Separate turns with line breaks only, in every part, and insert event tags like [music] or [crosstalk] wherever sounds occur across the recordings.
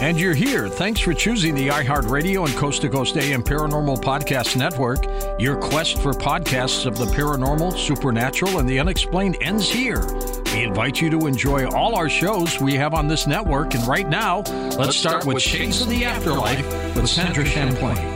And you're here. Thanks for choosing the iHeartRadio and Coast to Coast AM Paranormal Podcast Network. Your quest for podcasts of the paranormal, supernatural, and the unexplained ends here. We invite you to enjoy all our shows we have on this network. And right now, let's, let's start, start, with Shades of the Afterlife with Sandra Champlain.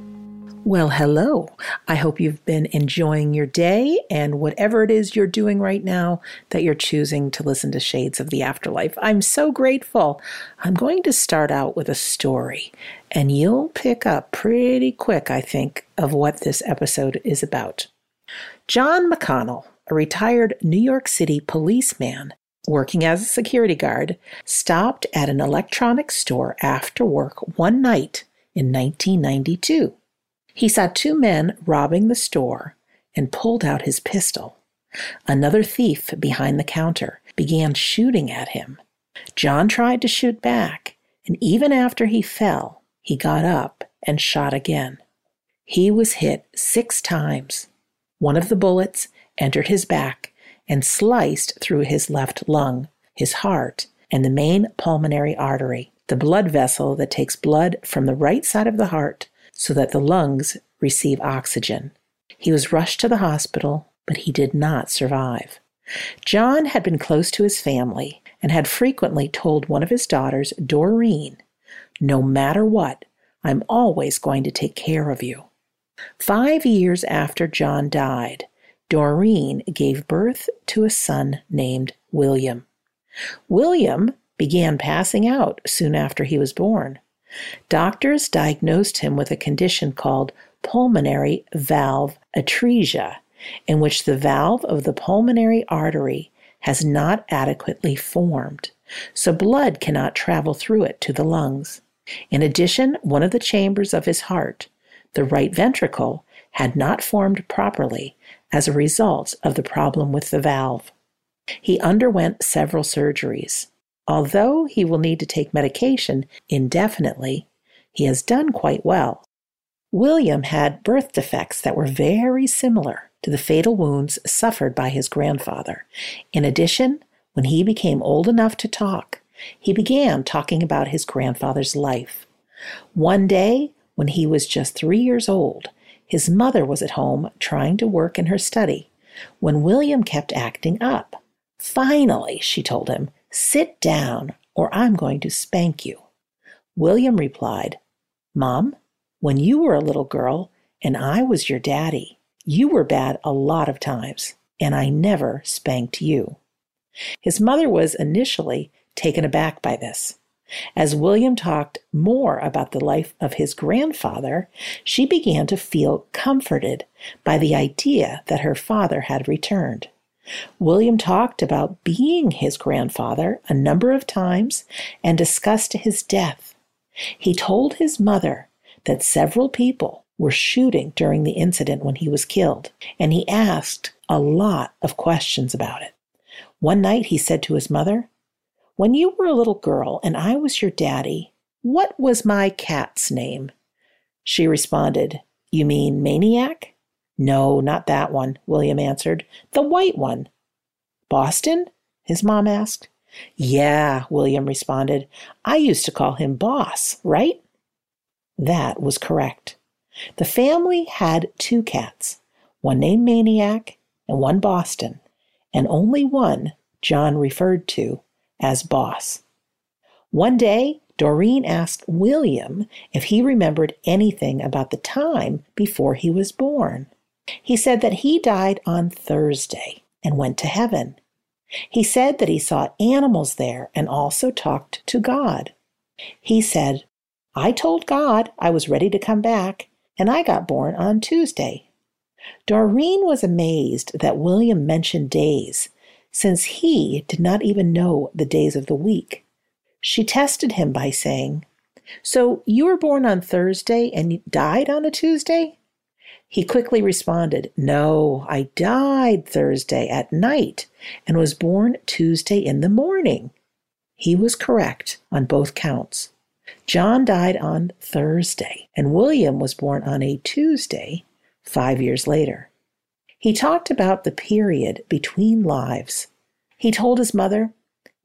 Well, hello. I hope you've been enjoying your day and whatever it is you're doing right now that you're choosing to listen to Shades of the Afterlife. I'm so grateful. I'm going to start out with a story, and you'll pick up pretty quick, I think, of what this episode is about. John McConnell, a retired New York City policeman working as a security guard, stopped at an electronics store after work one night in 1992. He saw two men robbing the store and pulled out his pistol. Another thief behind the counter began shooting at him. John tried to shoot back, and even after he fell, he got up and shot again. He was hit six times. One of the bullets entered his back and sliced through his left lung, his heart, and the main pulmonary artery, the blood vessel that takes blood from the right side of the heart so that the lungs receive oxygen. He was rushed to the hospital, but he did not survive. John had been close to his family and had frequently told one of his daughters, Doreen, No matter what, I'm always going to take care of you. Five years after John died, Doreen gave birth to a son named William. William began passing out soon after he was born. Doctors diagnosed him with a condition called pulmonary valve atresia, in which the valve of the pulmonary artery has not adequately formed, so blood cannot travel through it to the lungs. In addition, one of the chambers of his heart, the right ventricle, had not formed properly as a result of the problem with the valve. He underwent several surgeries. Although he will need to take medication indefinitely, he has done quite well. William had birth defects that were very similar to the fatal wounds suffered by his grandfather. In addition, when he became old enough to talk, he began talking about his grandfather's life. One day, when he was just three years old, his mother was at home trying to work in her study when William kept acting up. Finally, she told him, Sit down, or I'm going to spank you. William replied, Mom, when you were a little girl and I was your daddy, you were bad a lot of times, and I never spanked you. His mother was initially taken aback by this. As William talked more about the life of his grandfather, she began to feel comforted by the idea that her father had returned. William talked about being his grandfather a number of times and discussed his death. He told his mother that several people were shooting during the incident when he was killed, and he asked a lot of questions about it. One night he said to his mother, When you were a little girl and I was your daddy, what was my cat's name? She responded, You mean Maniac? No, not that one, William answered. The white one. Boston? his mom asked. Yeah, William responded. I used to call him Boss, right? That was correct. The family had two cats, one named Maniac and one Boston, and only one John referred to as Boss. One day, Doreen asked William if he remembered anything about the time before he was born. He said that he died on Thursday and went to heaven. He said that he saw animals there and also talked to God. He said, I told God I was ready to come back, and I got born on Tuesday. Doreen was amazed that William mentioned days, since he did not even know the days of the week. She tested him by saying, So you were born on Thursday and died on a Tuesday? He quickly responded, No, I died Thursday at night and was born Tuesday in the morning. He was correct on both counts. John died on Thursday, and William was born on a Tuesday five years later. He talked about the period between lives. He told his mother,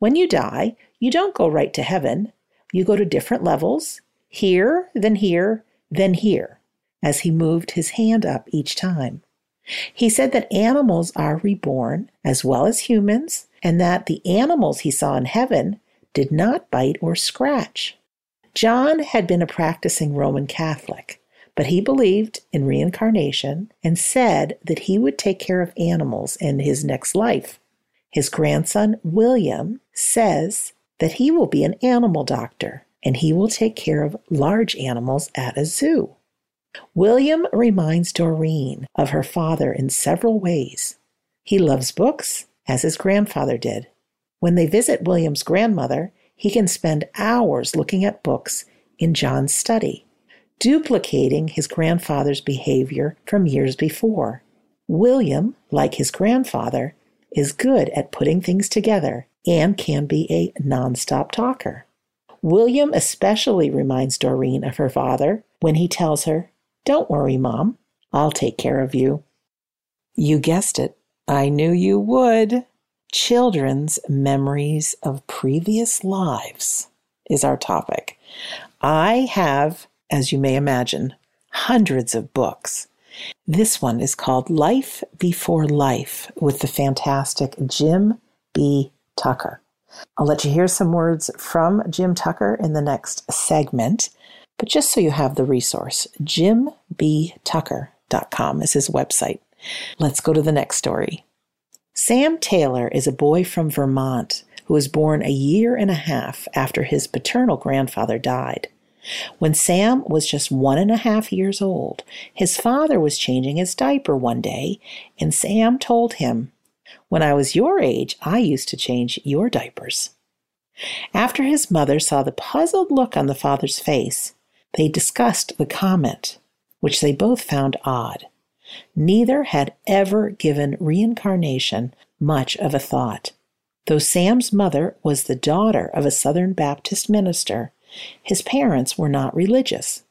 When you die, you don't go right to heaven. You go to different levels, here, then here, then here as he moved his hand up each time. He said that animals are reborn as well as humans, and that the animals he saw in heaven did not bite or scratch. John had been a practicing Roman Catholic, but he believed in reincarnation and said that he would take care of animals in his next life. His grandson, William, says that he will be an animal doctor and he will take care of large animals at a zoo. William reminds Doreen of her father in several ways. He loves books, as his grandfather did. When they visit William's grandmother, he can spend hours looking at books in John's study, duplicating his grandfather's behavior from years before. William, like his grandfather, is good at putting things together and can be a nonstop talker. William especially reminds Doreen of her father when he tells her don't worry, Mom. I'll take care of you. You guessed it. I knew you would. Children's memories of previous lives is our topic. I have, as you may imagine, hundreds of books. This one is called Life Before Life with the fantastic Jim B. Tucker. I'll let you hear some words from Jim Tucker in the next segment. But just so you have the resource, jimbtucker.com is his website. Let's go to the next story. Sam Taylor is a boy from Vermont who was born a year and a half after his paternal grandfather died. When Sam was just one and a half years old, his father was changing his diaper one day, and Sam told him, When I was your age, I used to change your diapers. After his mother saw the puzzled look on the father's face, they discussed the comment, which they both found odd. Neither had ever given reincarnation much of a thought. Though Sam's mother was the daughter of a Southern Baptist minister, his parents were not religious.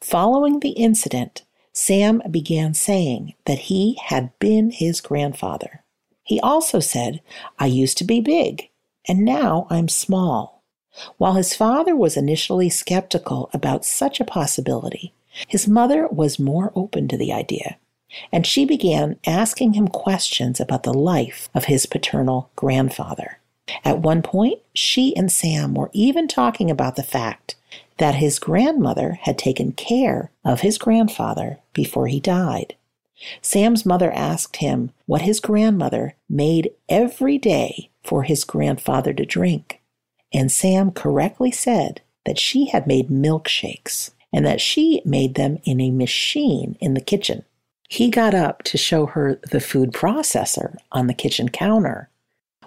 Following the incident, Sam began saying that he had been his grandfather. He also said, I used to be big, and now I'm small. While his father was initially skeptical about such a possibility, his mother was more open to the idea, and she began asking him questions about the life of his paternal grandfather. At one point, she and Sam were even talking about the fact that his grandmother had taken care of his grandfather before he died. Sam's mother asked him what his grandmother made every day for his grandfather to drink and Sam correctly said that she had made milkshakes and that she made them in a machine in the kitchen. He got up to show her the food processor on the kitchen counter.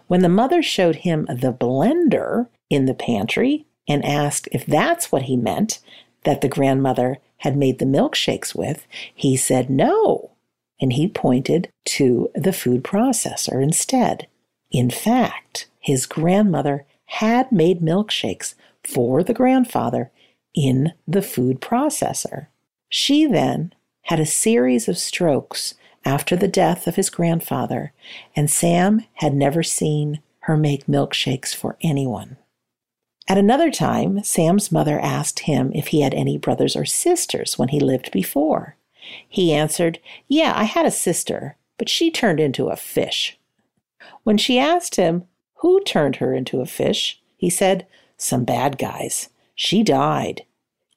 When the mother showed him the blender in the pantry and asked if that's what he meant that the grandmother had made the milkshakes with, he said no, and he pointed to the food processor instead. In fact, his grandmother had made milkshakes for the grandfather in the food processor. She then had a series of strokes after the death of his grandfather, and Sam had never seen her make milkshakes for anyone. At another time, Sam's mother asked him if he had any brothers or sisters when he lived before. He answered, Yeah, I had a sister, but she turned into a fish. When she asked him who turned her into a fish, he said, Some bad guys. She died.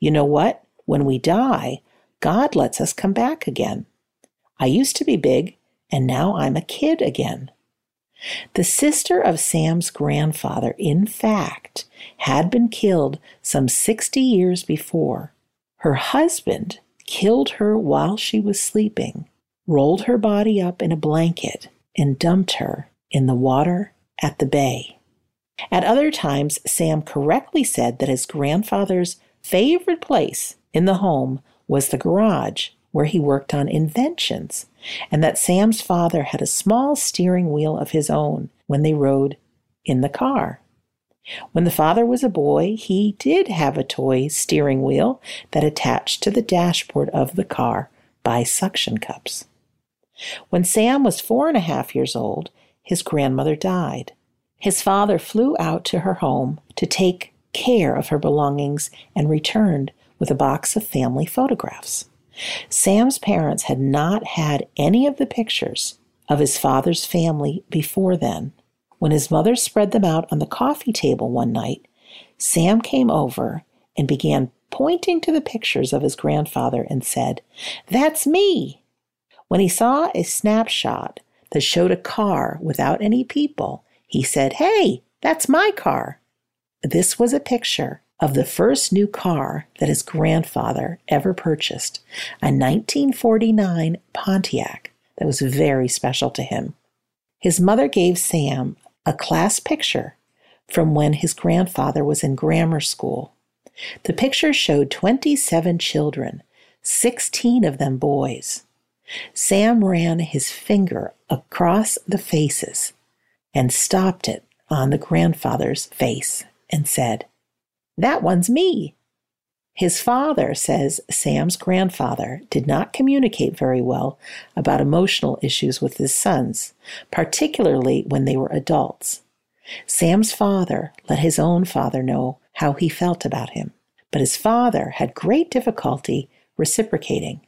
You know what? When we die, God lets us come back again. I used to be big, and now I'm a kid again. The sister of Sam's grandfather, in fact, had been killed some 60 years before. Her husband killed her while she was sleeping, rolled her body up in a blanket, and dumped her in the water at the bay. At other times, Sam correctly said that his grandfather's favorite place in the home was the garage where he worked on inventions, and that Sam's father had a small steering wheel of his own when they rode in the car. When the father was a boy, he did have a toy steering wheel that attached to the dashboard of the car by suction cups. When Sam was four and a half years old, his grandmother died. His father flew out to her home to take care of her belongings and returned with a box of family photographs. Sam's parents had not had any of the pictures of his father's family before then. When his mother spread them out on the coffee table one night, Sam came over and began pointing to the pictures of his grandfather and said, That's me. When he saw a snapshot that showed a car without any people, he said, Hey, that's my car. This was a picture of the first new car that his grandfather ever purchased, a 1949 Pontiac that was very special to him. His mother gave Sam a class picture from when his grandfather was in grammar school. The picture showed 27 children, 16 of them boys. Sam ran his finger across the faces and stopped it on the grandfather's face and said, That one's me. His father says Sam's grandfather did not communicate very well about emotional issues with his sons, particularly when they were adults. Sam's father let his own father know how he felt about him, but his father had great difficulty reciprocating.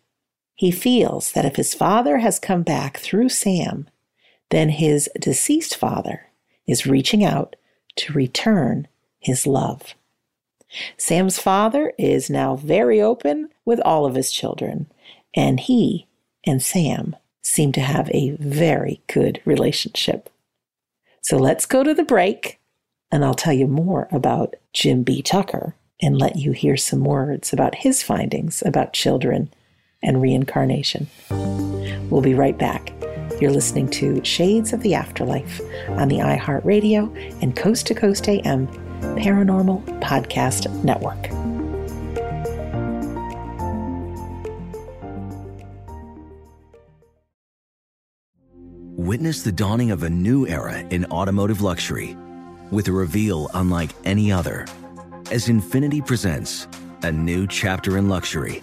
He feels that if his father has come back through Sam, then his deceased father is reaching out to return his love. Sam's father is now very open with all of his children, and he and Sam seem to have a very good relationship. So let's go to the break, and I'll tell you more about Jim B. Tucker and let you hear some words about his findings about children and reincarnation. We'll be right back. You're listening to Shades of the Afterlife on the iHeartRadio and Coast to Coast AM Paranormal Podcast Network.
Witness the dawning of a new era in automotive luxury with a reveal unlike any other as Infiniti presents a new chapter in luxury,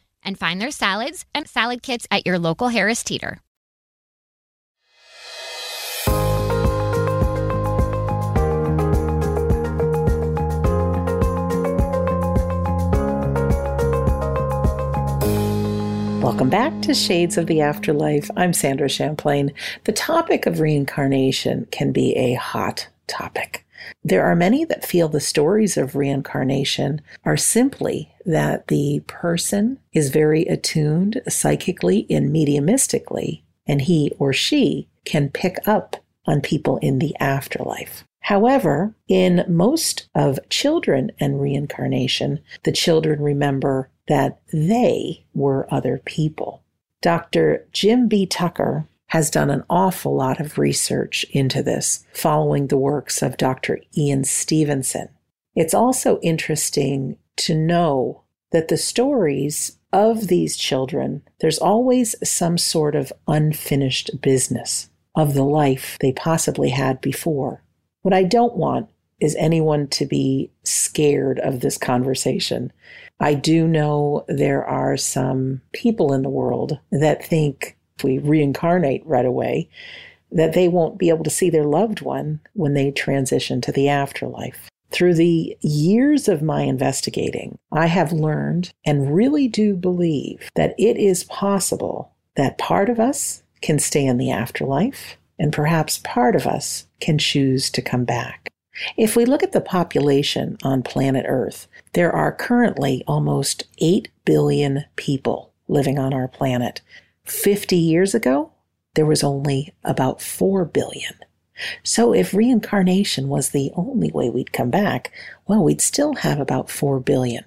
and find their salads and salad kits at your local Harris Teeter.
Welcome back to Shades of the Afterlife. I'm Sandra Champlain. The topic of reincarnation can be a hot topic. There are many that feel the stories of reincarnation are simply that the person is very attuned psychically and mediumistically, and he or she can pick up on people in the afterlife. However, in most of children and reincarnation, the children remember that they were other people. Dr. Jim B. Tucker has done an awful lot of research into this, following the works of Dr. Ian Stevenson. It's also interesting to know that the stories of these children, there's always some sort of unfinished business of the life they possibly had before. What I don't want is anyone to be scared of this conversation. I do know there are some people in the world that think we reincarnate right away, that they won't be able to see their loved one when they transition to the afterlife. Through the years of my investigating, I have learned and really do believe that it is possible that part of us can stay in the afterlife and perhaps part of us can choose to come back. If we look at the population on planet Earth, there are currently almost 8 billion people living on our planet. 50 years ago, there was only about 4 billion. So if reincarnation was the only way we'd come back, well, we'd still have about 4 billion.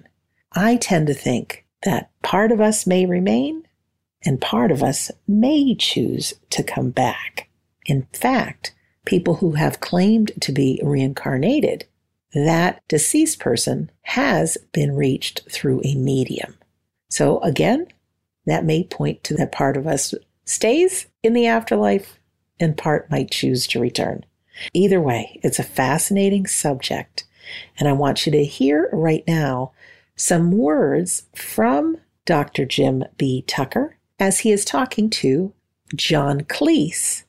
I tend to think that part of us may remain and part of us may choose to come back. In fact, people who have claimed to be reincarnated, that deceased person has been reached through a medium. So again, that may point to that part of us stays in the afterlife and part might choose to return. Either way, it's a fascinating subject. And I want you to hear right now some words from Dr. Jim B. Tucker as he is talking to John Cleese,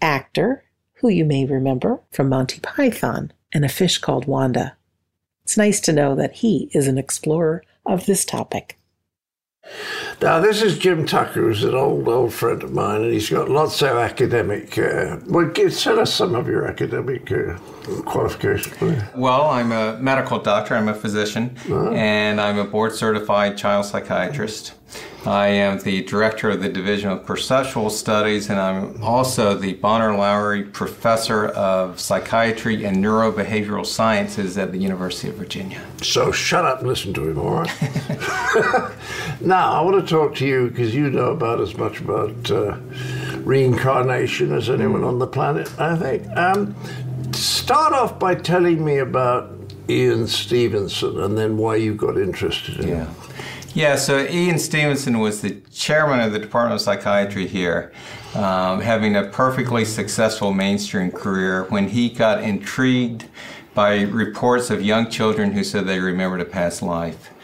actor who you may remember from Monty Python and A Fish Called Wanda. It's nice to know that he is an explorer of this topic.
Now, this is Jim Tucker, who's an old, old friend of mine, and he's got lots of academic. Uh, well, tell us some of your academic uh, qualifications, please.
Well, I'm a medical doctor, I'm a physician, uh-huh. and I'm a board certified child psychiatrist. I am the director of the Division of Perceptual Studies, and I'm also the Bonner Lowry Professor of Psychiatry and Neurobehavioral Sciences at the University of Virginia.
So shut up and listen to him, all right? [laughs] now, I want to talk to you because you know about as much about uh, reincarnation as anyone on the planet, I think. Um, start off by telling me about Ian Stevenson and then why you got interested in
yeah.
him.
Yeah, so Ian Stevenson was the chairman of the Department of Psychiatry here, um, having a perfectly successful mainstream career when he got intrigued by reports of young children who said they remembered a past life.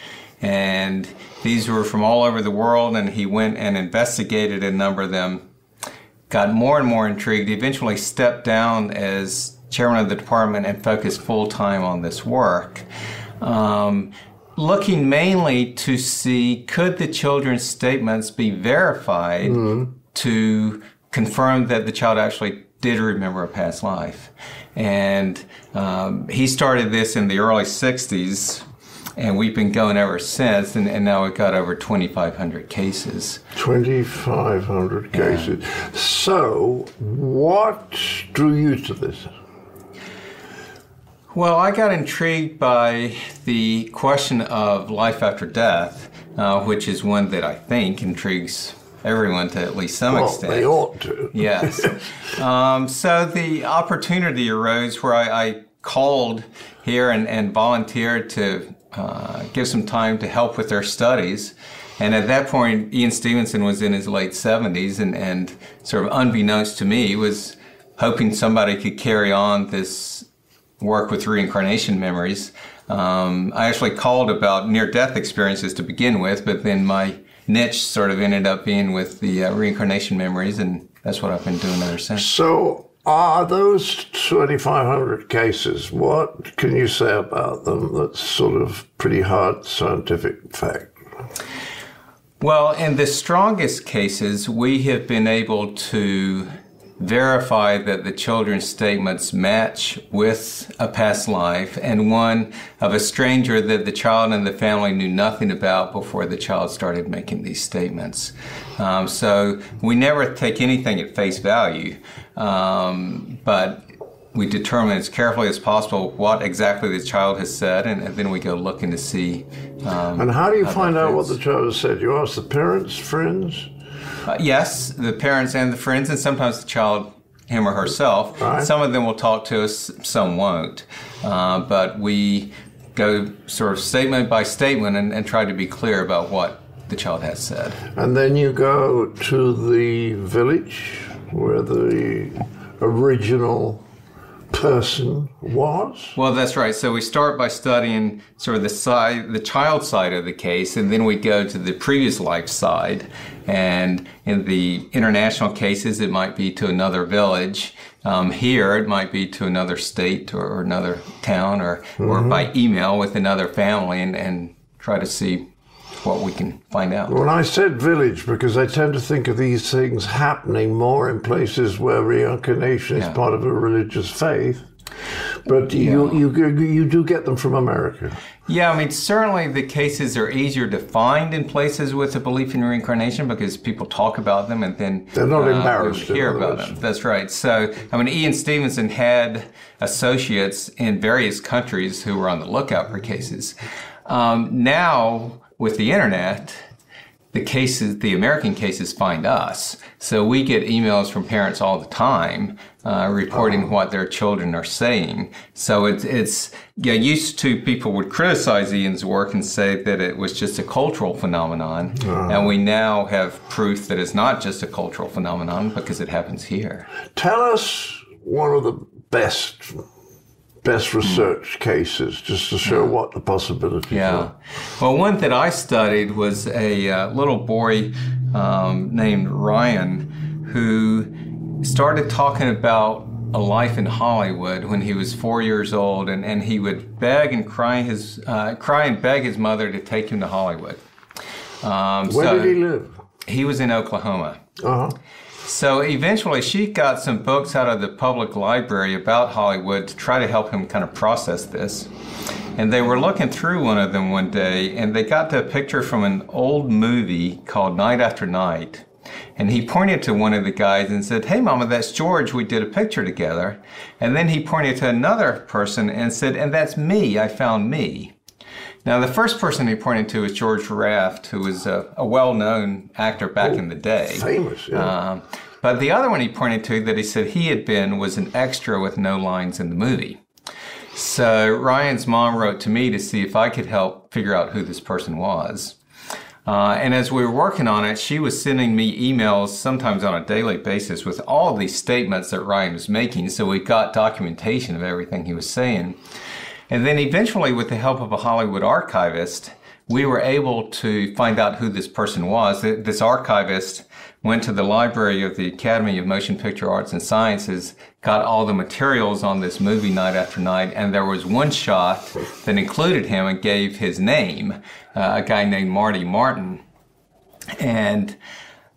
And these were from all over the world, and he went and investigated a number of them, got more and more intrigued, eventually stepped down as chairman of the department and focused full time on this work. Um, looking mainly to see could the children's statements be verified mm-hmm. to confirm that the child actually did remember a past life. And um, he started this in the early 60s, and we've been going ever since, and, and now we've got over 2,500 cases.
2,500 cases. So, what drew you to this?
Well, I got intrigued by the question of life after death, uh, which is one that I think intrigues everyone to at least some
well,
extent.
They ought to.
yes. [laughs] Um, so the opportunity arose where I, I called here and, and volunteered to uh, give some time to help with their studies. And at that point, Ian Stevenson was in his late 70s and, and sort of unbeknownst to me was hoping somebody could carry on this work with reincarnation memories. Um, I actually called about near death experiences to begin with, but then my niche sort of ended up being with the uh, reincarnation memories, and that's what I've been doing ever since.
So, are those 2,500 cases, what can you say about them that's sort of pretty hard scientific fact?
Well, in the strongest cases, we have been able to verify that the children's statements match with a past life and one of a stranger that the child and the family knew nothing about before the child started making these statements. Um, so we never take anything at face value, um, but we determine as carefully as possible what exactly the child has said, and, and then we go looking to see. Um,
and how do you
how
find out what the child has said? You ask the parents, friends?
Uh, yes, the parents and the friends, and sometimes the child, him or herself.
Right.
Some of them will talk to us, some won't. Uh, but we go sort of statement by statement and, and try to be clear about what the child has said.
And then you go to the village where the original person was.
Well, that's right. So we start by studying sort of the side, the child side of the case, and then we go to the previous life side. And in the international cases, it might be to another village. Um, here, it might be to another state or, or another town, or or by email with another family, and, and try to see what we can find out.
When I said village, because I tend to think of these things happening more in places where reincarnation is
Yeah.
part of a religious faith. But you, you you do get them from America.
Yeah, I mean, certainly the cases are easier to find in places with a belief in reincarnation because people talk about them and then
They're not
uh,
embarrassed, in
hear about them. That's right. So, I mean, Ian Stevenson had associates in various countries who were on the lookout for cases. Um, now, with the internet, the cases, the American cases find us. So we get emails from parents all the time uh, reporting what their children are saying. So it's, it's, yeah, used to people would criticize Ian's work and say that it was just a cultural phenomenon. And we now have proof that it's not just a cultural phenomenon because it happens here.
Tell us one of the best best research cases, just to show what the possibilities
Yeah.
are.
Well, one that I studied was a uh, little boy um, named Ryan who started talking about a life in Hollywood when he was four years old, and, and he would beg and cry his uh, cry and beg his mother to take him to Hollywood. Um,
Where
so
did he live?
he was in Oklahoma.
Uh huh.
So eventually, she got some books out of the public library about Hollywood to try to help him kind of process this. And they were looking through one of them one day, and they got to a picture from an old movie called Night After Night. And he pointed to one of the guys and said, Hey, Mama, that's George. We did a picture together. And then he pointed to another person and said, And that's me. I found me. Now, the first person he pointed to was George Raft, who was a, a well known actor back in the day.
Famous, yeah.
Um, but the other one he pointed to that he said he had been was an extra with no lines in the movie. So Ryan's mom wrote to me to see if I could help figure out who this person was. Uh, and as we were working on it, she was sending me emails sometimes on a daily basis with all these statements that Ryan was making. So we got documentation of everything he was saying. And then eventually, with the help of a Hollywood archivist, we were able to find out who this person was. This archivist went to the library of the Academy of Motion Picture Arts and Sciences, got all the materials on this movie night after night, and there was one shot that included him and gave his name, uh, a guy named Marty Martin. And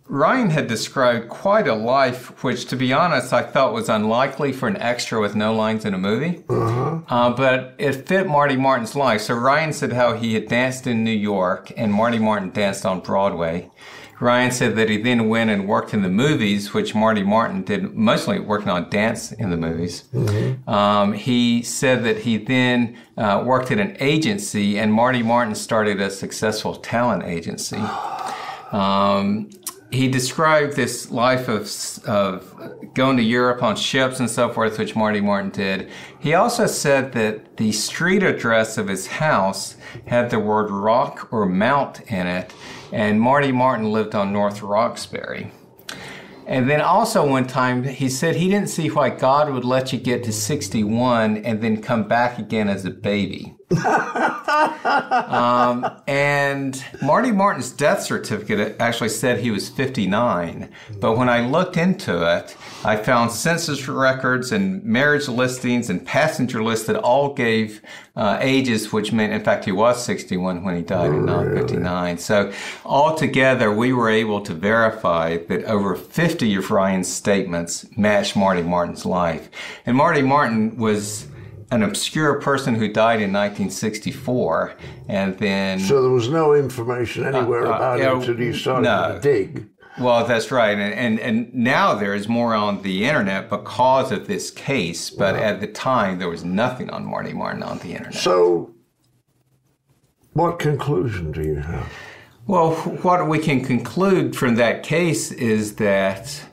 Ryan had described quite a life, which, to be honest, I thought was unlikely for an extra with no lines in a movie. Uh-huh. Uh, but it fit Marty Martin's life. So Ryan said how he had danced in New York, and Marty Martin danced on Broadway. Ryan said that he then went and worked in the movies, which Marty Martin did mostly working on dance in the movies. Mm-hmm. Um, he said that he then uh, worked at an agency, and Marty Martin started a successful talent agency. [gasps] Um, he described this life of, of going to Europe on ships and so forth, which Marty Martin did. He also said that the street address of his house had the word rock or mount in it, and Marty Martin lived on North Roxbury. And then also one time he said he didn't see why God would let you get to 61 and then come back again as a baby. [laughs] um, and Marty Martin's death certificate actually said he was 59. But when I looked into it, I found census records and marriage listings and passenger lists that all gave uh, ages, which meant, in fact, he was 61 when he died and not 59. So altogether, we were able to verify that over 50 of Ryan's statements matched Marty Martin's life. And Marty Martin was an obscure person who died in 1964, and then
so there was no information anywhere uh, uh, about him until you started no. to dig.
Well, that's right, and, and and now there is more on the internet because of this case. But wow. at the time, there was nothing on Marty Martin on the internet.
So, what conclusion do you have?
Well, what we can conclude from that case is that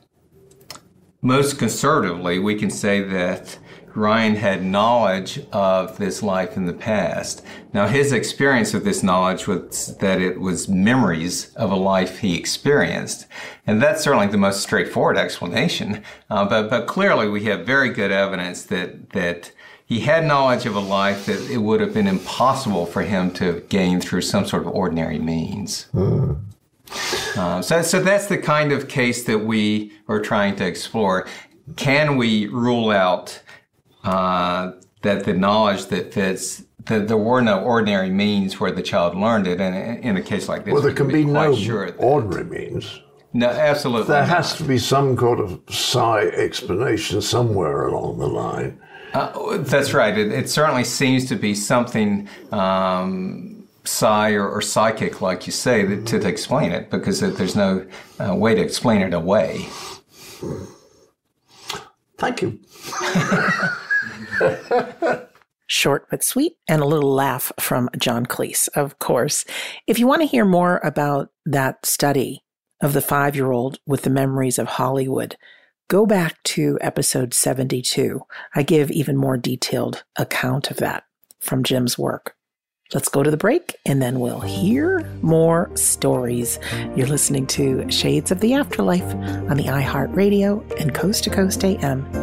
most conservatively, we can say that Ryan had knowledge of this life in the past. Now, his experience of this knowledge was that it was memories of a life he experienced. And that's certainly the most straightforward explanation. Uh, but, but clearly, we have very good evidence that, that he had knowledge of a life that it would have been impossible for him to gain through some sort of ordinary means. Mm. Uh, so, so that's the kind of case that we are trying to explore. Can we rule out uh, that the knowledge that fits that there were no ordinary means where the child learned it, and in a case like this,
well, there can be, be no sure ordinary means.
No, absolutely.
There has to be some kind of psi explanation somewhere along the line.
Uh, that's right. It, it, certainly seems to be something um, psi or, or, psychic, like you say, that, to, to, explain it, because there's no uh, way to explain it away.
Thank you. [laughs] [laughs]
Short but sweet, and a little laugh from John Cleese, of course. If you want to hear more about that study of the five year old with the memories of Hollywood, go back to episode 72. I give even more detailed account of that from Jim's work. Let's go to the break and then we'll hear more stories. You're listening to Shades of the Afterlife on the iHeartRadio and Coast to Coast AM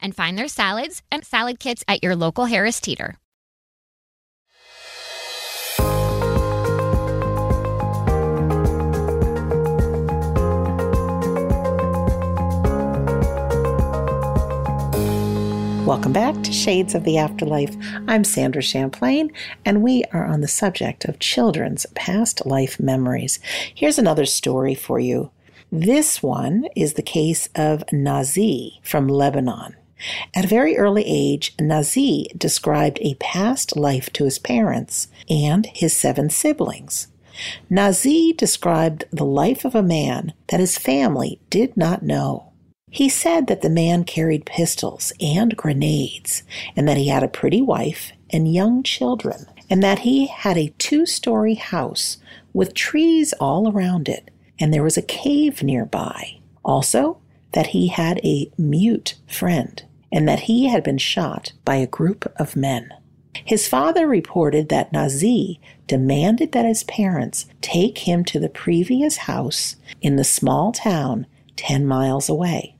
and find their salads and salad kits at your local Harris Teeter.
Welcome back to Shades of the Afterlife. I'm Sandra Champlain, and we are on the subject of children's past life memories. Here's another story for you. This one is the case of Nazih from Lebanon. At a very early age, Nazih described a past life to his parents and his seven siblings. Nazih described the life of a man that his family did not know. He said that the man carried pistols and grenades, and that he had a pretty wife and young children, and that he had a two story house with trees all around it, and there was a cave nearby. Also, that he had a mute friend, and that he had been shot by a group of men. His father reported that Nazih demanded that his parents take him to the previous house in the small town 10 miles away.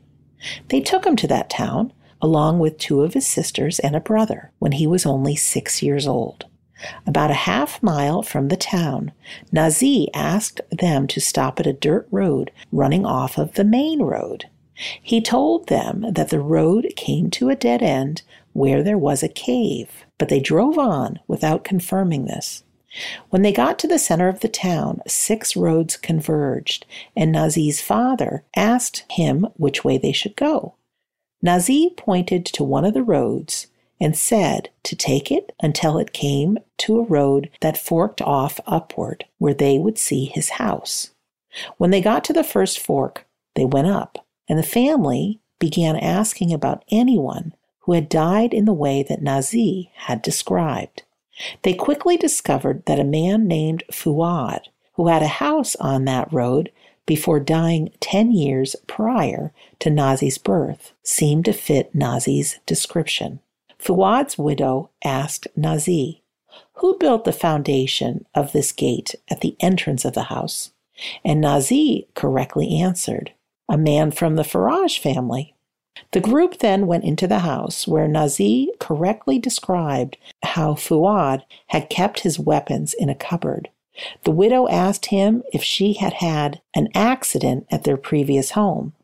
They took him to that town, along with two of his sisters and a brother, when he was only six years old. About a half mile from the town, Nazih asked them to stop at a dirt road running off of the main road. He told them that the road came to a dead end where there was a cave, but they drove on without confirming this. When they got to the center of the town, six roads converged, and Nazih's father asked him which way they should go. Nazih pointed to one of the roads and said to take it until it came to a road that forked off upward, where they would see his house. When they got to the first fork, they went up, and the family began asking about anyone who had died in the way that Nazih had described. They quickly discovered that a man named Fuad, who had a house on that road before dying 10 years prior to Nazih's birth, seemed to fit Nazih's description. Fuad's widow asked Nazih, Who built the foundation of this gate at the entrance of the house? And Nazih correctly answered, A man from the Faraj family. The group then went into the house where Nazih correctly described how Fuad had kept his weapons in a cupboard. The widow asked him if she had had an accident at their previous home,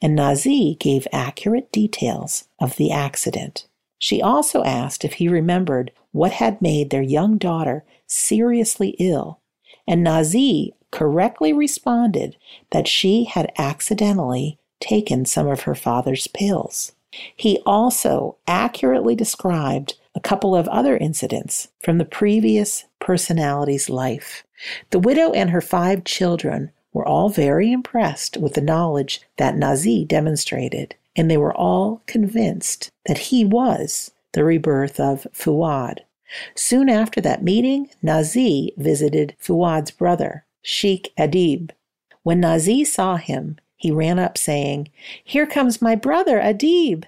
and Nazih gave accurate details of the accident. She also asked if he remembered what had made their young daughter seriously ill, and Nazih correctly responded that she had accidentally taken some of her father's pills. He also accurately described a couple of other incidents from the previous personality's life. The widow and her five children were all very impressed with the knowledge that Nazih demonstrated, and they were all convinced that he was the rebirth of Fuad. Soon after that meeting, Nazih visited Fuad's brother, Sheikh Adib. When Nazih saw him, he ran up saying, Here comes my brother Adib.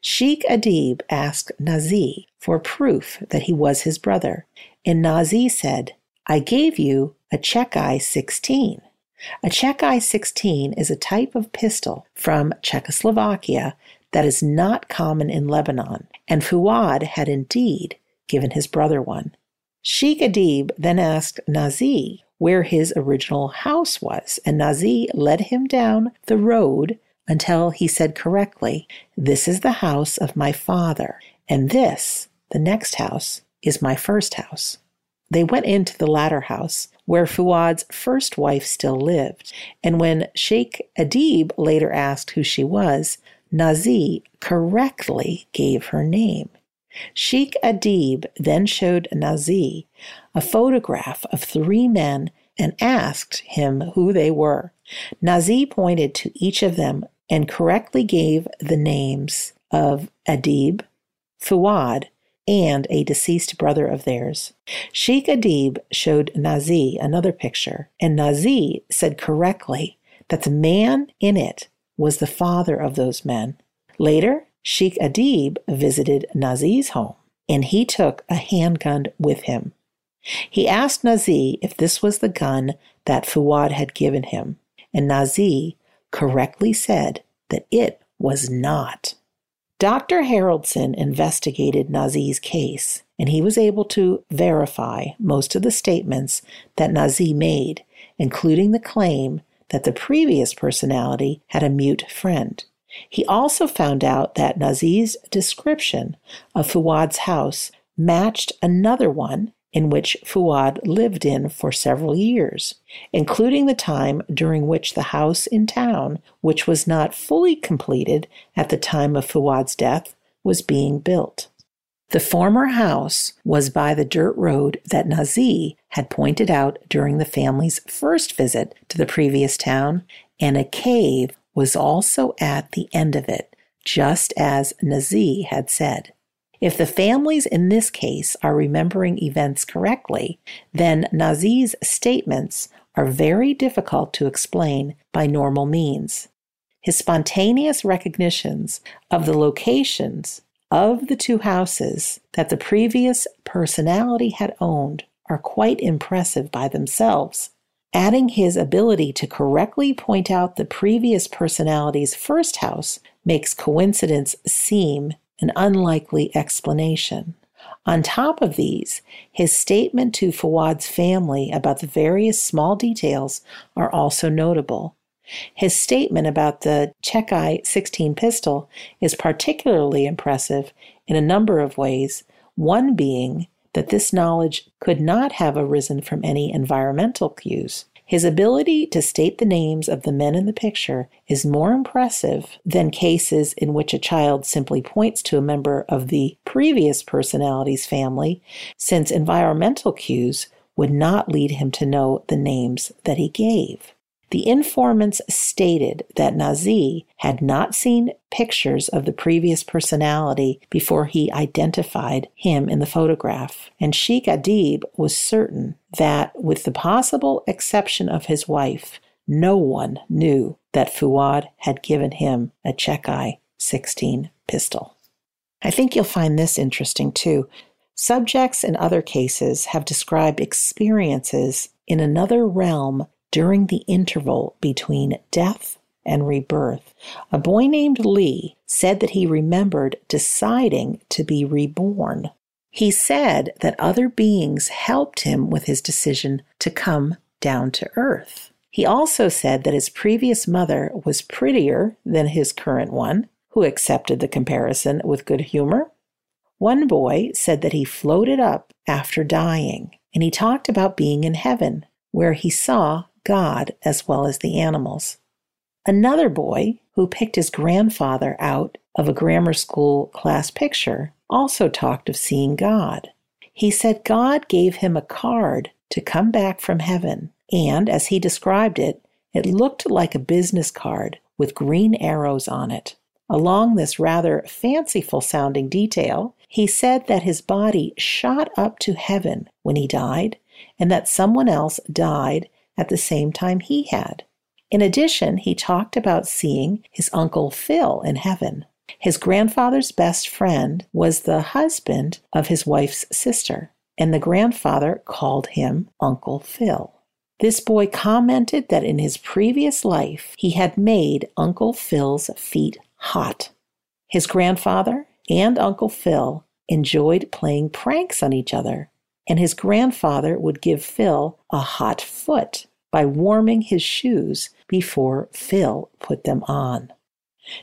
Sheikh Adib asked Nazih for proof that he was his brother, and Nazih said, I gave you a Chekai 16. A Chekai 16 is a type of pistol from Czechoslovakia that is not common in Lebanon, and Fuad had indeed given his brother one. Sheikh Adib then asked Nazih where his original house was, and Nazih led him down the road until he said correctly, This is the house of my father, and this, the next house, is my first house. They went into the latter house, where Fuad's first wife still lived, and when Sheikh Adib later asked who she was, Nazih correctly gave her name. Sheikh Adib then showed Nazih a photograph of three men and asked him who they were. Nazih pointed to each of them and correctly gave the names of Adib, Fuad, and a deceased brother of theirs. Sheikh Adib showed Nazih another picture, and Nazih said correctly that the man in it was the father of those men. Later, Sheikh Adib visited Nazih's home, and he took a handgun with him. He asked Nazih if this was the gun that Fuad had given him, and Nazih correctly said that it was not. Dr. Haraldsson investigated Nazih's case, and he was able to verify most of the statements that Nazih made, including the claim that the previous personality had a mute friend. He also found out that Nazih's description of Fuad's house matched another one in which Fuad lived in for several years, including the time during which the house in town, which was not fully completed at the time of Fuad's death, was being built. The former house was by the dirt road that Nazih had pointed out during the family's first visit to the previous town, and a cave was also at the end of it, just as Nazih had said. If the families in this case are remembering events correctly, then Nazih's statements are very difficult to explain by normal means. His spontaneous recognitions of the locations of the two houses that the previous personality had owned are quite impressive by themselves. Adding his ability to correctly point out the previous personality's first house makes coincidence seem an unlikely explanation. On top of these, his statement to Fuad's family about the various small details are also notable. His statement about the Chekai 16 pistol is particularly impressive in a number of ways, one being that this knowledge could not have arisen from any environmental cues. His ability to state the names of the men in the picture is more impressive than cases in which a child simply points to a member of the previous personality's family, since environmental cues would not lead him to know the names that he gave. The informants stated that Nazih had not seen pictures of the previous personality before he identified him in the photograph, and Sheikh Adib was certain that, with the possible exception of his wife, no one knew that Fuad had given him a Chekai 16 pistol. I think you'll find this interesting too. Subjects in other cases have described experiences in another realm during the interval between death and rebirth. A boy named Lee said that he remembered deciding to be reborn. He said that other beings helped him with his decision to come down to earth. He also said that his previous mother was prettier than his current one, who accepted the comparison with good humor. One boy said that he floated up after dying, and he talked about being in heaven, where he saw God as well as the animals. Another boy, who picked his grandfather out of a grammar school class picture, also talked of seeing God. He said God gave him a card to come back from heaven, and as he described it, it looked like a business card with green arrows on it. Along this rather fanciful sounding detail, he said that his body shot up to heaven when he died, and that someone else died at the same time he had. In addition, he talked about seeing his Uncle Phil in heaven. His grandfather's best friend was the husband of his wife's sister, and the grandfather called him Uncle Phil. This boy commented that in his previous life he had made Uncle Phil's feet hot. His grandfather and Uncle Phil enjoyed playing pranks on each other, and his grandfather would give Phil a hot foot by warming his shoes before Phil put them on.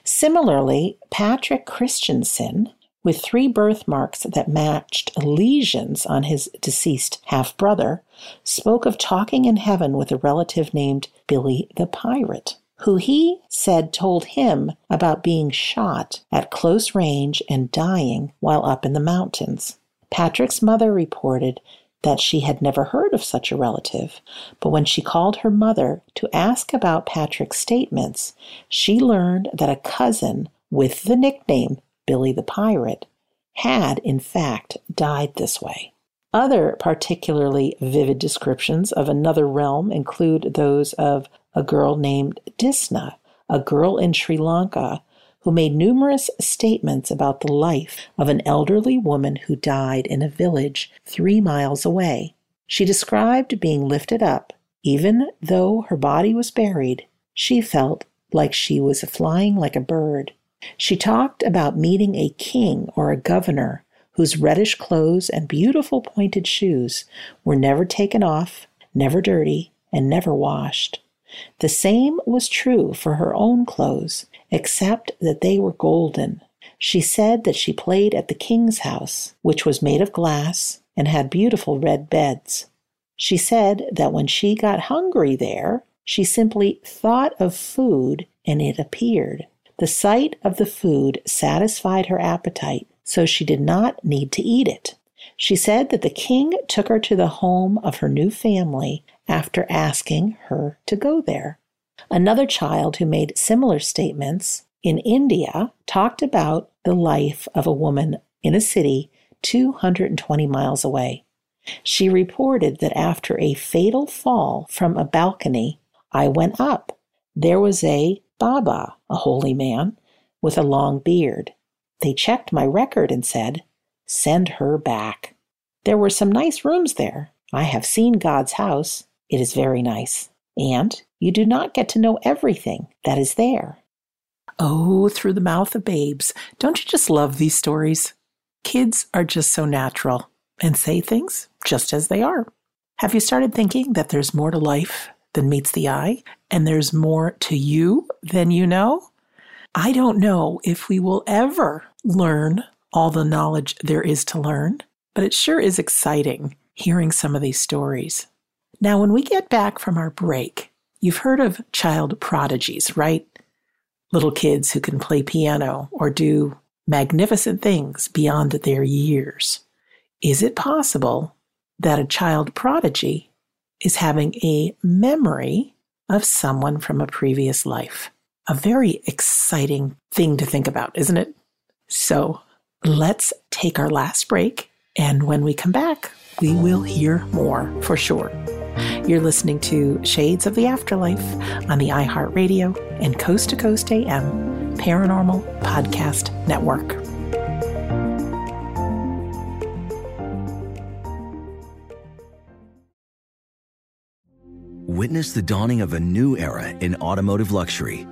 Similarly, Patrick Christensen, with three birthmarks that matched lesions on his deceased half brother, spoke of talking in heaven with a relative named Billy the Pirate, who he said told him about being shot at close range and dying while up in the mountains. Patrick's mother reported that she had never heard of such a relative, but when she called her mother to ask about Patrick's statements, she learned that a cousin with the nickname Billy the Pirate had, in fact, died this way. Other particularly vivid descriptions of another realm include those of a girl named Disna, a girl in Sri Lanka who made numerous statements about the life of an elderly woman who died in a village three miles away. She described being lifted up. Even though her body was buried, she felt like she was flying like a bird. She talked about meeting a king or a governor whose reddish clothes and beautiful pointed shoes were never taken off, never dirty, and never washed. The same was true for her own clothes, except that they were golden. She said that she played at the king's house, which was made of glass and had beautiful red beds. She said that when she got hungry there, she simply thought of food and it appeared. The sight of the food satisfied her appetite, so she did not need to eat it. She said that the king took her to the home of her new family after asking her to go there. Another child who made similar statements in India talked about the life of a woman in a city 220 miles away. She reported that after a fatal fall from a balcony, I went up. There was a Baba, a holy man, with a long beard. They checked my record and said, Send her back. There were some nice rooms there. I have seen God's house. It is very nice. And you do not get to know everything that is there. Oh, through the mouth of babes. Don't you just love these stories? Kids are just so natural and say things just as they are. Have you started thinking that there's more to life than meets the eye and there's more to you than you know? I don't know if we will ever learn all the knowledge there is to learn, but it sure is exciting hearing some of these stories. Now, when we get back from our break, you've heard of child prodigies, right? Little kids who can play piano or do magnificent things beyond their years. Is it possible that a child prodigy is having a memory of someone from a previous life? A very exciting thing to think about, isn't it? So let's take our last break. And when we come back, we will hear more for sure. You're listening to Shades of the Afterlife on the iHeartRadio and Coast to Coast AM Paranormal Podcast Network.
Witness the dawning of a new era in automotive luxury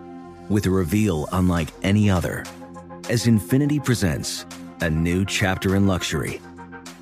with a reveal unlike any other as Infiniti presents a new chapter in luxury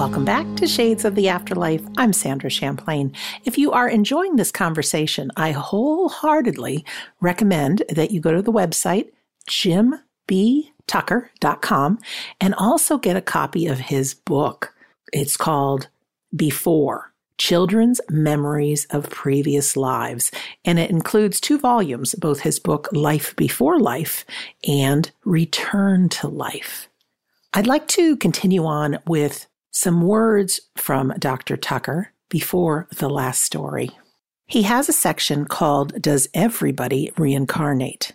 Welcome back to Shades of the Afterlife. I'm Sandra Champlain. If you are enjoying this conversation, I wholeheartedly recommend that you go to the website jimbtucker.com and also get a copy of his book. It's called Before Children's Memories of Previous Lives. And it includes two volumes, both his book Life Before Life and Return to Life. I'd like to continue on with some words from Dr. Tucker before the last story. He has a section called Does Everybody Reincarnate?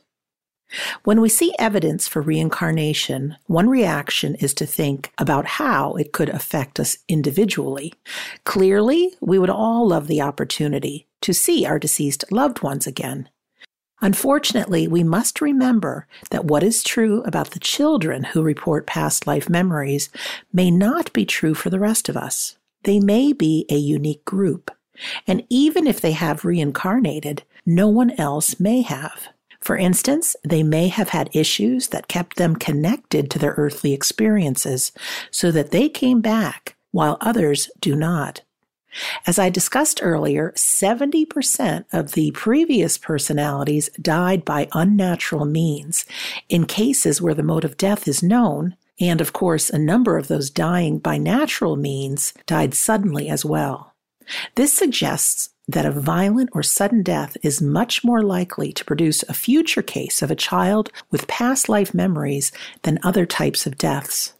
When we see evidence for reincarnation, one reaction is to think about how it could affect us individually. Clearly, we would all love the opportunity to see our deceased loved ones again. Unfortunately, we must remember that what is true about the children who report past life memories may not be true for the rest of us. They may be a unique group. And even if they have reincarnated, no one else may have. For instance, they may have had issues that kept them connected to their earthly experiences so that they came back while others do not. As I discussed earlier, 70% of the previous personalities died by unnatural means in cases where the mode of death is known. And of course, a number of those dying by natural means died suddenly as well. This suggests that a violent or sudden death is much more likely to produce a future case of a child with past life memories than other types of deaths.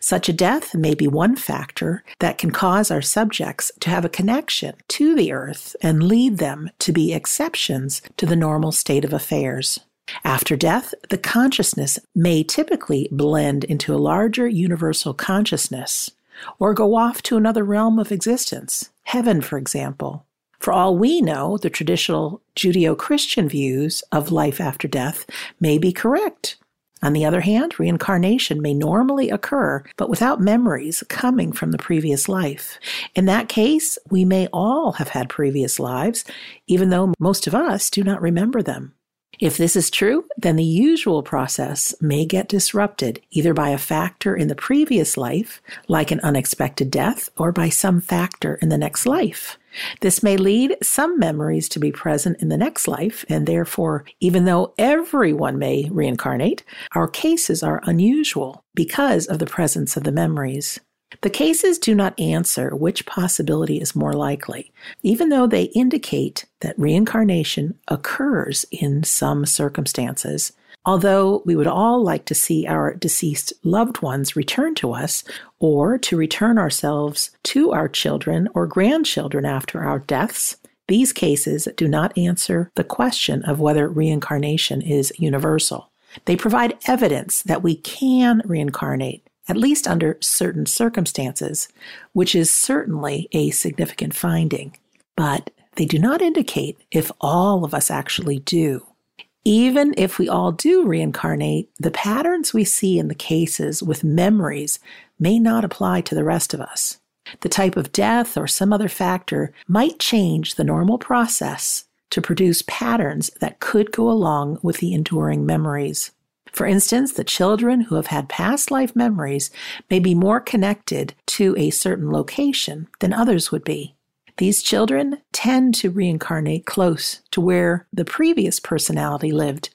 Such a death may be one factor that can cause our subjects to have a connection to the earth and lead them to be exceptions to the normal state of affairs. After death, the consciousness may typically blend into a larger universal consciousness or go off to another realm of existence, heaven, for example. For all we know, the traditional Judeo Christian views of life after death may be correct on the other hand, reincarnation may normally occur, but without memories coming from the previous life. In that case, we may all have had previous lives, even though most of us do not remember them. If this is true, then the usual process may get disrupted either by a factor in the previous life, like an unexpected death, or by some factor in the next life. This may lead some memories to be present in the next life, and therefore, even though everyone may reincarnate, our cases are unusual because of the presence of the memories. The cases do not answer which possibility is more likely, even though they indicate that reincarnation occurs in some circumstances. Although we would all like to see our deceased loved ones return to us or to return ourselves to our children or grandchildren after our deaths, these cases do not answer the question of whether reincarnation is universal. They provide evidence that we can reincarnate, at least under certain circumstances, which is certainly a significant finding. But they do not indicate if all of us actually do. Even if we all do reincarnate, the patterns we see in the cases with memories may not apply to the rest of us. The type of death or some other factor might change the normal process to produce patterns that could go along with the enduring memories. For instance, the children who have had past life memories may be more connected to a certain location than others would be. These children tend to reincarnate close to where the previous personality lived,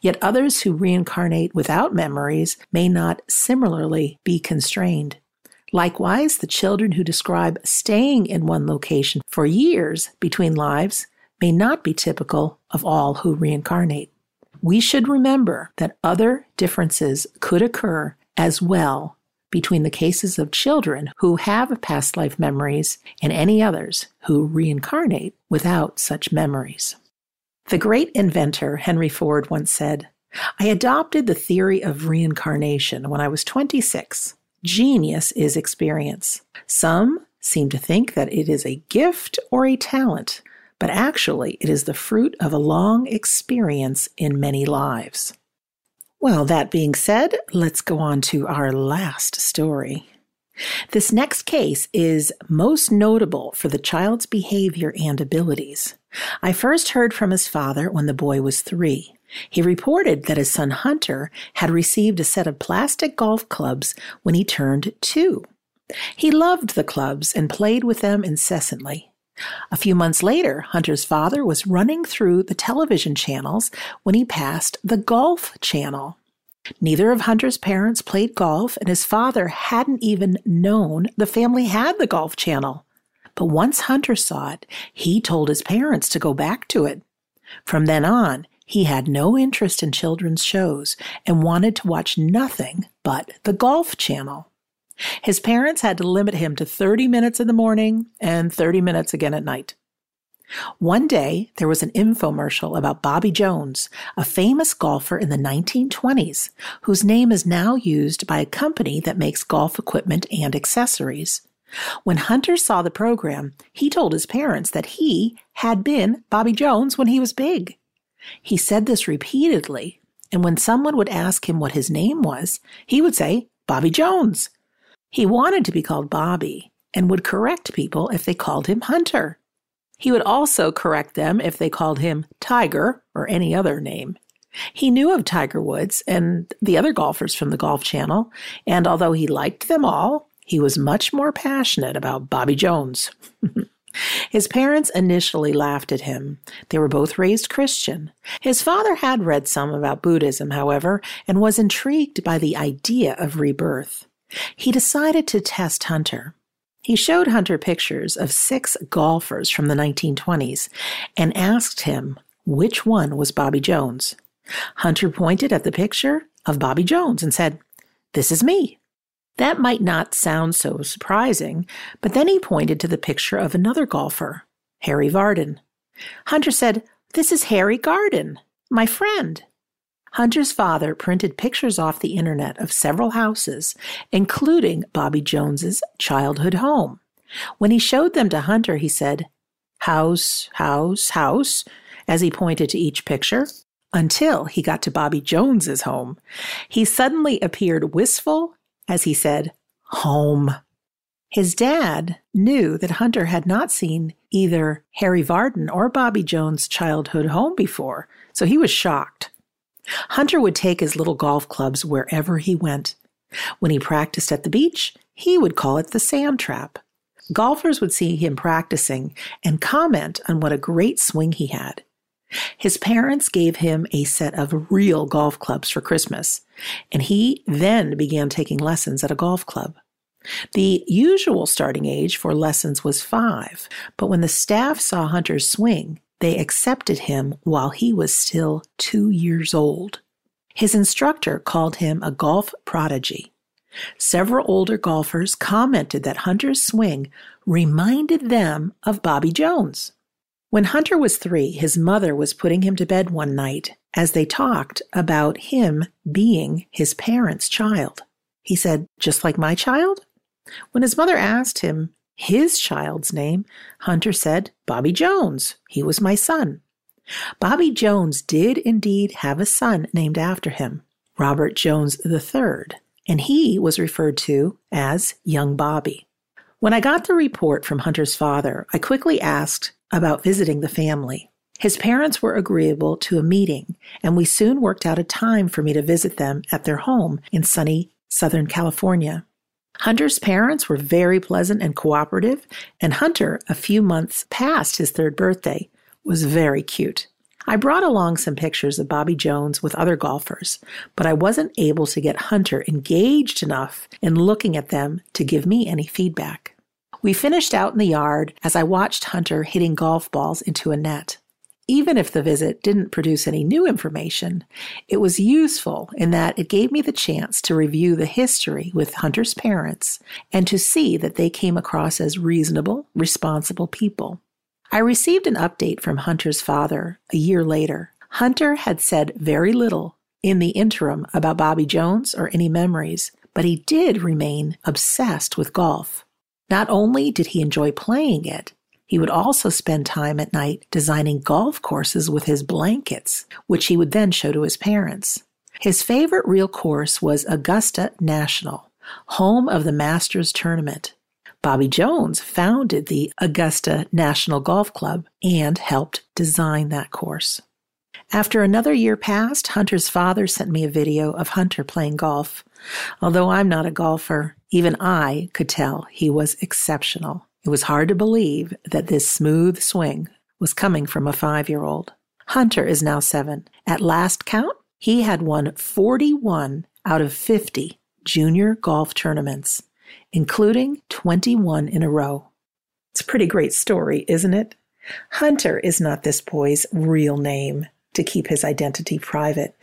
yet others who reincarnate without memories may not similarly be constrained. Likewise, the children who describe staying in one location for years between lives may not be typical of all who reincarnate. We should remember that other differences could occur as well between the cases of children who have past life memories and any others who reincarnate without such memories. The great inventor Henry Ford once said, I adopted the theory of reincarnation when I was 26. Genius is experience. Some seem to think that it is a gift or a talent, but actually it is the fruit of a long experience in many lives. Well, that being said, let's go on to our last story. This next case is most notable for the child's behavior and abilities. I first heard from his father when the boy was three. He reported that his son Hunter had received a set of plastic golf clubs when he turned two. He loved the clubs and played with them incessantly. A few months later, Hunter's father was running through the television channels when he passed the Golf Channel. Neither of Hunter's parents played golf, and his father hadn't even known the family had the Golf Channel. But once Hunter saw it, he told his parents to go back to it. From then on, he had no interest in children's shows and wanted to watch nothing but the Golf Channel. His parents had to limit him to 30 minutes in the morning and 30 minutes again at night. One day, there was an infomercial about Bobby Jones, a famous golfer in the 1920s, whose name is now used by a company that makes golf equipment and accessories. When Hunter saw the program, he told his parents that he had been Bobby Jones when he was big. He said this repeatedly, and when someone would ask him what his name was, he would say, Bobby Jones. He wanted to be called Bobby and would correct people if they called him Hunter. He would also correct them if they called him Tiger or any other name. He knew of Tiger Woods and the other golfers from the Golf Channel, and although he liked them all, he was much more passionate about Bobby Jones. [laughs] His parents initially laughed at him. They were both raised Christian. His father had read some about Buddhism, however, and was intrigued by the idea of rebirth. He decided to test Hunter. He showed Hunter pictures of six golfers from the 1920s and asked him which one was Bobby Jones. Hunter pointed at the picture of Bobby Jones and said, This is me. That might not sound so surprising, but then he pointed to the picture of another golfer, Harry Vardon. Hunter said, This is Harry Garden, my friend. Hunter's father printed pictures off the internet of several houses, including Bobby Jones's childhood home. When he showed them to Hunter, he said, House, house, house, as he pointed to each picture, until he got to Bobby Jones's home. He suddenly appeared wistful as he said, Home. His dad knew that Hunter had not seen either Harry Vardon or Bobby Jones' childhood home before, so he was shocked. Hunter would take his little golf clubs wherever he went. When he practiced at the beach, he would call it the sand trap. Golfers would see him practicing and comment on what a great swing he had. His parents gave him a set of real golf clubs for Christmas, and he then began taking lessons at a golf club. The usual starting age for lessons was five, but when the staff saw Hunter's swing, they accepted him while he was still two years old. His instructor called him a golf prodigy. Several older golfers commented that Hunter's swing reminded them of Bobby Jones. When Hunter was three, his mother was putting him to bed one night as they talked about him being his parents' child. He said, Just like my child? When his mother asked him his child's name, Hunter said, Bobby Jones. He was my son. Bobby Jones did indeed have a son named after him, Robert Jones III, and he was referred to as Young Bobby. When I got the report from Hunter's father, I quickly asked about visiting the family. His parents were agreeable to a meeting, and we soon worked out a time for me to visit them at their home in sunny Southern California. Hunter's parents were very pleasant and cooperative, and Hunter, a few months past his third birthday, was very cute. I brought along some pictures of Bobby Jones with other golfers, but I wasn't able to get Hunter engaged enough in looking at them to give me any feedback. We finished out in the yard as I watched Hunter hitting golf balls into a net. Even if the visit didn't produce any new information, it was useful in that it gave me the chance to review the history with Hunter's parents and to see that they came across as reasonable, responsible people. I received an update from Hunter's father a year later. Hunter had said very little in the interim about Bobby Jones or any memories, but he did remain obsessed with golf. Not only did he enjoy playing it, he would also spend time at night designing golf courses with his blankets, which he would then show to his parents. His favorite real course was Augusta National, home of the Masters tournament. Bobby Jones founded the Augusta National Golf Club and helped design that course. After another year passed, Hunter's father sent me a video of Hunter playing golf. Although I'm not a golfer, even I could tell he was exceptional. It was hard to believe that this smooth swing was coming from a five year old. Hunter is now seven. At last count, he had won 41 out of 50 junior golf tournaments, including 21 in a row. It's a pretty great story, isn't it? Hunter is not this boy's real name to keep his identity private.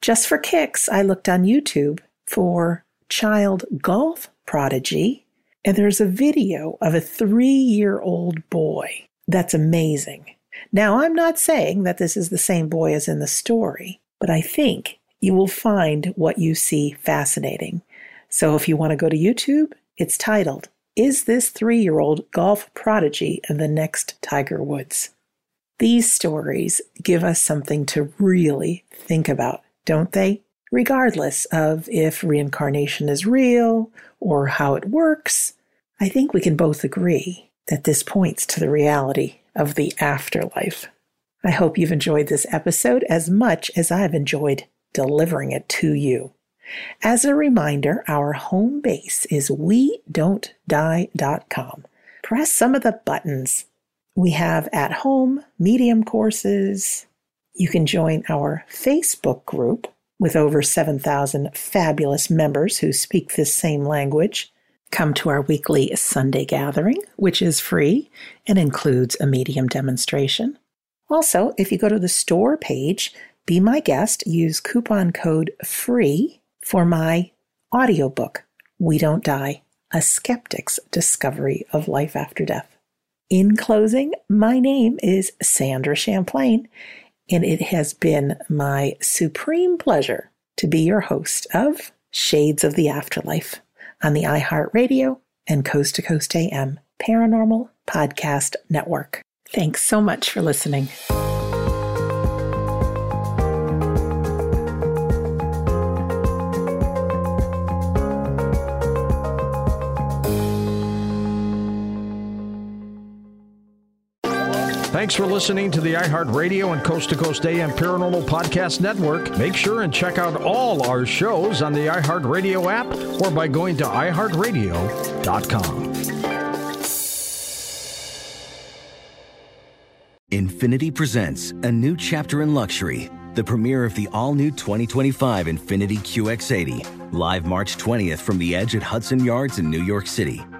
Just for kicks, I looked on YouTube for child golf prodigy, and there's a video of a three year old boy. That's amazing. Now, I'm not saying that this is the same boy as in the story, but I think you will find what you see fascinating. So if you want to go to YouTube, it's titled, Is This Three Year Old Golf Prodigy of the Next Tiger Woods? These stories give us something to really think about, don't they? Regardless of if reincarnation is real or how it works, I think we can both agree that this points to the reality of the afterlife. I hope you've enjoyed this episode as much as I've enjoyed delivering it to you. As a reminder, our home base is we don't die.com. Press some of the buttons. We have at home medium courses. You can join our Facebook group with over 7,000 fabulous members who speak this same language. Come to our weekly Sunday gathering, which is free and includes a medium demonstration. Also, if you go to the store page, be my guest, use coupon code FREE for my audiobook, We Don't Die A Skeptic's Discovery of Life After Death. In closing, my name is Sandra Champlain, and it has been my supreme pleasure to be your host of Shades of the Afterlife on the iHeartRadio and Coast to Coast AM Paranormal Podcast Network. Thanks so much for listening.
Thanks for listening to the iHeartRadio and Coast to Coast AM Paranormal Podcast Network. Make sure and check out all our shows on the iHeartRadio app or by going to iHeartRadio.com.
Infiniti presents a new chapter in luxury, the premiere of the all new 2025 Infiniti QX80, live March 20th from the edge at Hudson Yards in New York City